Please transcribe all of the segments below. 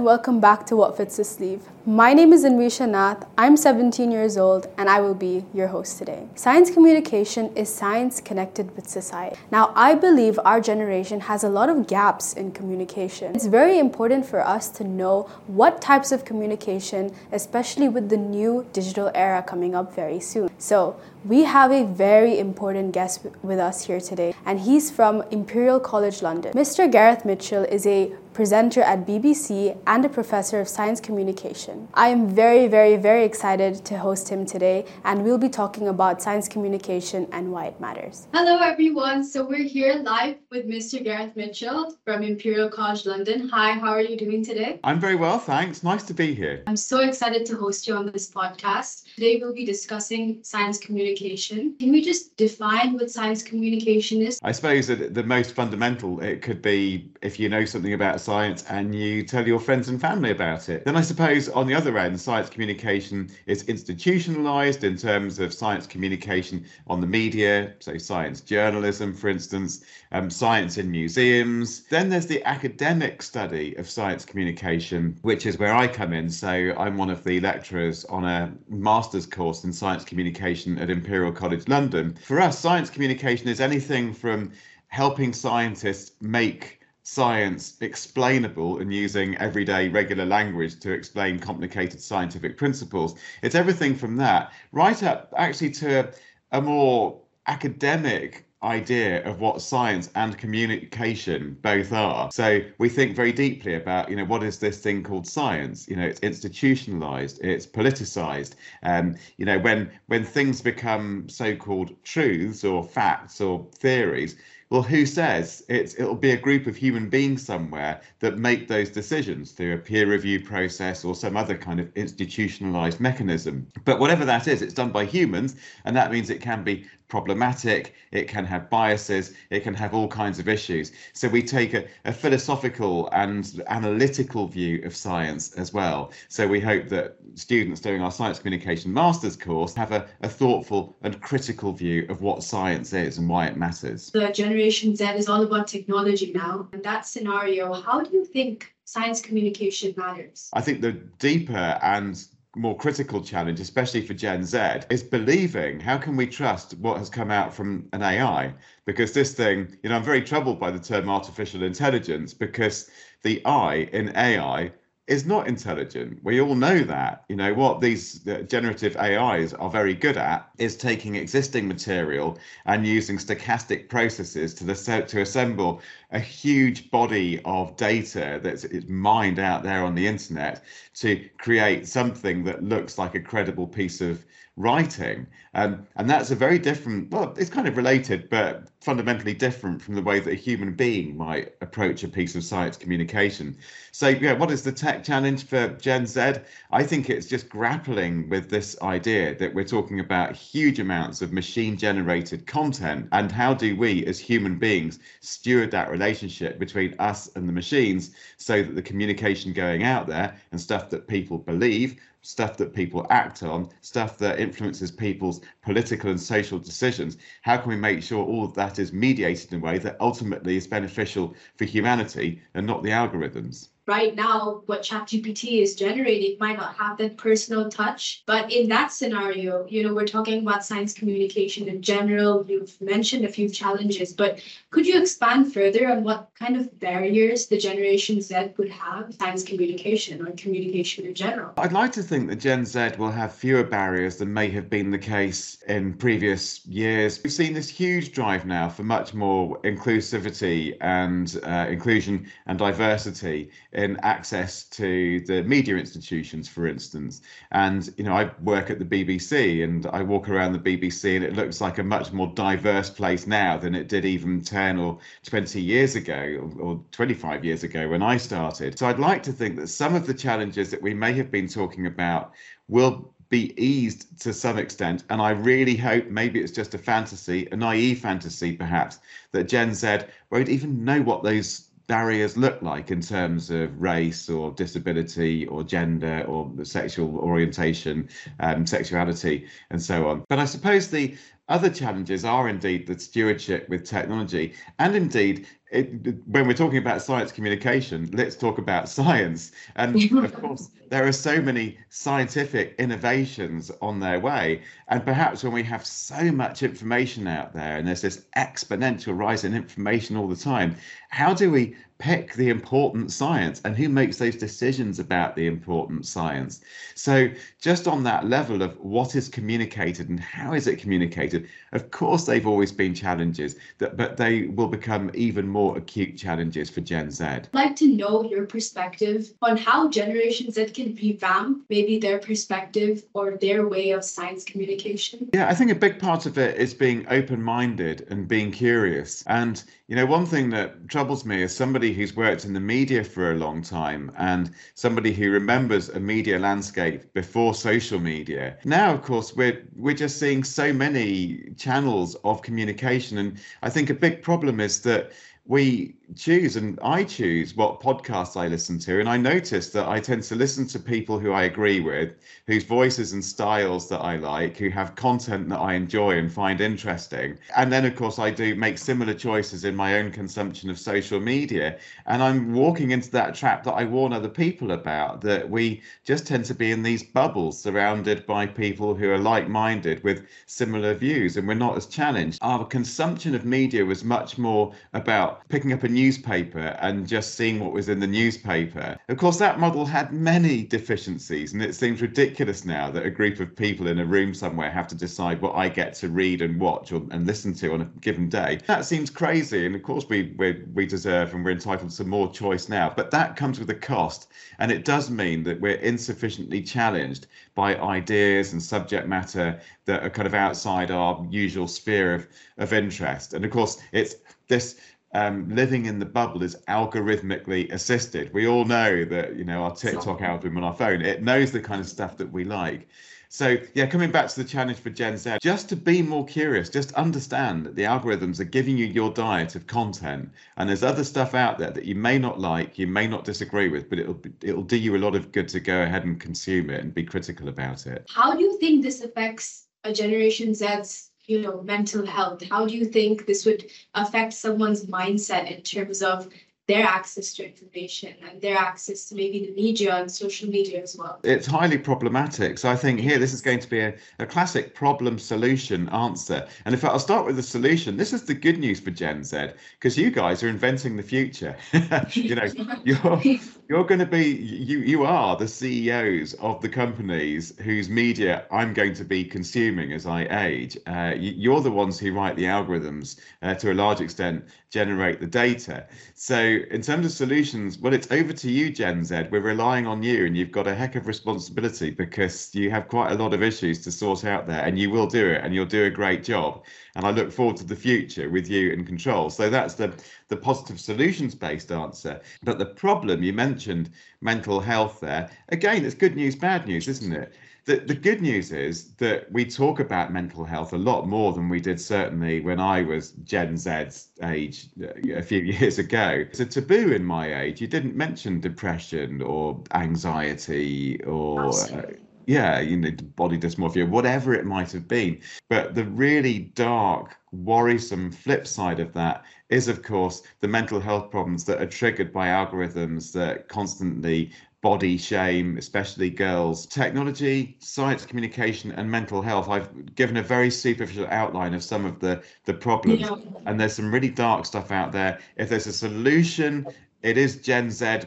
and welcome back to What Fits the Sleeve. My name is Anvisha Nath. I'm 17 years old and I will be your host today. Science communication is science connected with society. Now, I believe our generation has a lot of gaps in communication. It's very important for us to know what types of communication, especially with the new digital era coming up very soon. So, we have a very important guest with us here today, and he's from Imperial College London. Mr. Gareth Mitchell is a presenter at BBC and a professor of science communication. I am very, very, very excited to host him today, and we'll be talking about science communication and why it matters. Hello, everyone. So, we're here live with Mr. Gareth Mitchell from Imperial College London. Hi, how are you doing today? I'm very well, thanks. Nice to be here. I'm so excited to host you on this podcast. Today, we'll be discussing science communication. Can we just define what science communication is? I suppose that the most fundamental, it could be if you know something about science and you tell your friends and family about it. Then I suppose on the other end, science communication is institutionalized in terms of science communication on the media, so science journalism, for instance, um, science in museums. Then there's the academic study of science communication, which is where I come in. So I'm one of the lecturers on a master's course in science communication at Imperial College London. For us, science communication is anything from helping scientists make science explainable and using everyday regular language to explain complicated scientific principles. It's everything from that right up actually to a more academic idea of what science and communication both are. So we think very deeply about, you know, what is this thing called science? You know, it's institutionalized, it's politicized. Um, you know, when when things become so-called truths or facts or theories, well, who says it's it'll be a group of human beings somewhere that make those decisions through a peer review process or some other kind of institutionalized mechanism? But whatever that is, it's done by humans, and that means it can be problematic, it can have biases, it can have all kinds of issues. So we take a, a, philosophical and analytical view of science as well. So we hope that students doing our science communication master's course have a, a thoughtful and critical view of what science is and why it matters. The Generation Z is all about technology now. In that scenario, how do you think science communication matters? I think the deeper and more critical challenge, especially for Gen Z, is believing how can we trust what has come out from an AI? Because this thing, you know, I'm very troubled by the term artificial intelligence because the I in AI is not intelligent. We all know that. You know, what these uh, generative AIs are very good at is taking existing material and using stochastic processes to, the, to assemble a huge body of data that's mined out there on the internet to create something that looks like a credible piece of writing. Um, and that's a very different, well, it's kind of related, but fundamentally different from the way that a human being might approach a piece of science communication. So, yeah, what is the tech challenge for Gen Z? I think it's just grappling with this idea that we're talking about huge amounts of machine generated content. And how do we, as human beings, steward that relationship between us and the machines so that the communication going out there and stuff that people believe stuff that people act on, stuff that influences people's political and social decisions. How can we make sure all of that is mediated in a way that ultimately is beneficial for humanity and not the algorithms? Right now what ChatGPT is generating might not have that personal touch. But in that scenario, you know, we're talking about science communication in general. You've mentioned a few challenges, but could you expand further on what kind of barriers the Generation Z would have science communication or communication in general? I'd like to think that Gen Z will have fewer barriers than may have been the case in previous years. We've seen this huge drive now for much more inclusivity and uh, inclusion and diversity in access to the media institutions, for instance. And, you know, I work at the BBC and I walk around the BBC and it looks like a much more diverse place now than it did even 10 or 20 years ago or, or 25 years ago when I started. So I'd like to think that some of the challenges that we may have been talking about will be eased to some extent. And I really hope maybe it's just a fantasy, a naive fantasy perhaps, that Gen Z won't even know what those barriers look like in terms of race or disability or gender or sexual orientation, um, sexuality, and so on. But I suppose the other challenges are indeed the stewardship with technology and indeed it, when we're talking about science communication, let's talk about science. And of course, there are so many scientific innovations on their way. And perhaps when we have so much information out there and there's this exponential rise in information all the time, how do we pick the important science and who makes those decisions about the important science? So, just on that level of what is communicated and how is it communicated, of course, they've always been challenges, that, but they will become even more acute challenges for Gen Z. I'd like to know your perspective on how Generation Z can revamp maybe their perspective or their way of science communication. Yeah, I think a big part of it is being open minded and being curious. And, you know, one thing that troubles me as somebody who's worked in the media for a long time and somebody who remembers a media landscape before social media. Now, of course, we're we're just seeing so many channels of communication, and I think a big problem is that we choose and I choose what podcasts I listen to. And I notice that I tend to listen to people who I agree with, whose voices and styles that I like, who have content that I enjoy and find interesting. And then, of course, I do make similar choices in my own consumption of social media. And I'm walking into that trap that I warn other people about that we just tend to be in these bubbles surrounded by people who are like minded with similar views, and we're not as challenged. Our consumption of media was much more about picking up a newspaper and just seeing what was in the newspaper. Of course, that model had many deficiencies, and it seems ridiculous now that a group of people in a room somewhere have to decide what I get to read and watch or, and listen to on a given day. That seems crazy, and of course, we, we, we deserve and we're entitled to more choice now, but that comes with a cost, and it does mean that we're insufficiently challenged by ideas and subject matter that are kind of outside our usual sphere of, of interest. And of course, it's this um, living in the bubble is algorithmically assisted. We all know that, you know, our TikTok algorithm on our phone, it knows the kind of stuff that we like. So, yeah, coming back to the challenge for Gen Z, just to be more curious, just understand that the algorithms are giving you your diet of content, and there's other stuff out there that you may not like, you may not disagree with, but it'll it'll do you a lot of good to go ahead and consume it and be critical about it. How do you think this affects a Generation Z's you know mental health? How do you think this would affect someone's mindset in terms of their access to information and their access to maybe the media and social media as well. It's highly problematic. So I think here this is going to be a, a classic problem solution answer. And if I'll start with the solution, this is the good news for Gen Z because you guys are inventing the future. you know, you're you're going to be you you are the CEOs of the companies whose media I'm going to be consuming as I age. Uh, you're the ones who write the algorithms uh, to a large extent, generate the data. So in terms of solutions, well, it's over to you, Gen Z. We're relying on you, and you've got a heck of responsibility because you have quite a lot of issues to sort out there, and you will do it, and you'll do a great job. And I look forward to the future with you in control. So that's the the positive solutions based answer. But the problem you mentioned, mental health. There again, it's good news, bad news, isn't it? The, the good news is that we talk about mental health a lot more than we did certainly when I was Gen Z's age uh, a few years ago. It's a taboo in my age. You didn't mention depression or anxiety or. Uh, yeah, you know, body dysmorphia, whatever it might have been. But the really dark, worrisome flip side of that is, of course, the mental health problems that are triggered by algorithms that constantly body shame, especially girls, technology, science communication, and mental health. I've given a very superficial outline of some of the, the problems, yeah. and there's some really dark stuff out there. If there's a solution, it is Gen Z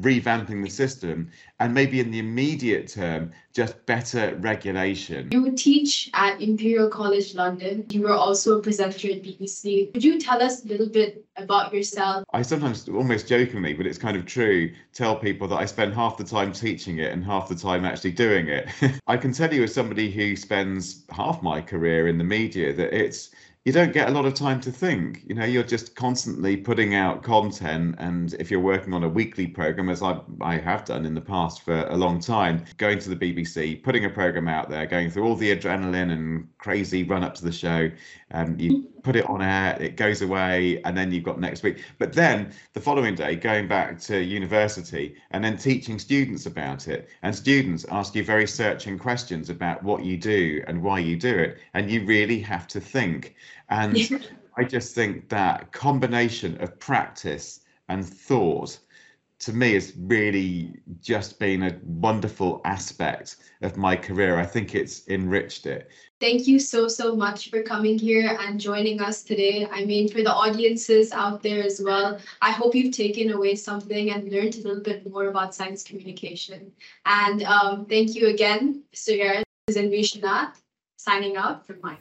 revamping the system, and maybe in the immediate term, just better regulation. You teach at Imperial College London. You were also a presenter at BBC. Could you tell us a little bit about yourself? I sometimes, almost jokingly, but it's kind of true, tell people that I spend half the time teaching it and half the time actually doing it. I can tell you, as somebody who spends half my career in the media, that it's you don't get a lot of time to think. You know, you're just constantly putting out content. And if you're working on a weekly program, as I, I have done in the past for a long time, going to the BBC, putting a program out there, going through all the adrenaline and crazy run up to the show, Um, you put it on air, it goes away, and then you've got next week. But then the following day, going back to university and then teaching students about it, and students ask you very searching questions about what you do and why you do it, and you really have to think. And I just think that combination of practice and thought to me has really just been a wonderful aspect of my career. I think it's enriched it. Thank you so, so much for coming here and joining us today. I mean, for the audiences out there as well, I hope you've taken away something and learned a little bit more about science communication. And um, thank you again. Gareth Anvisha Nath, signing out from my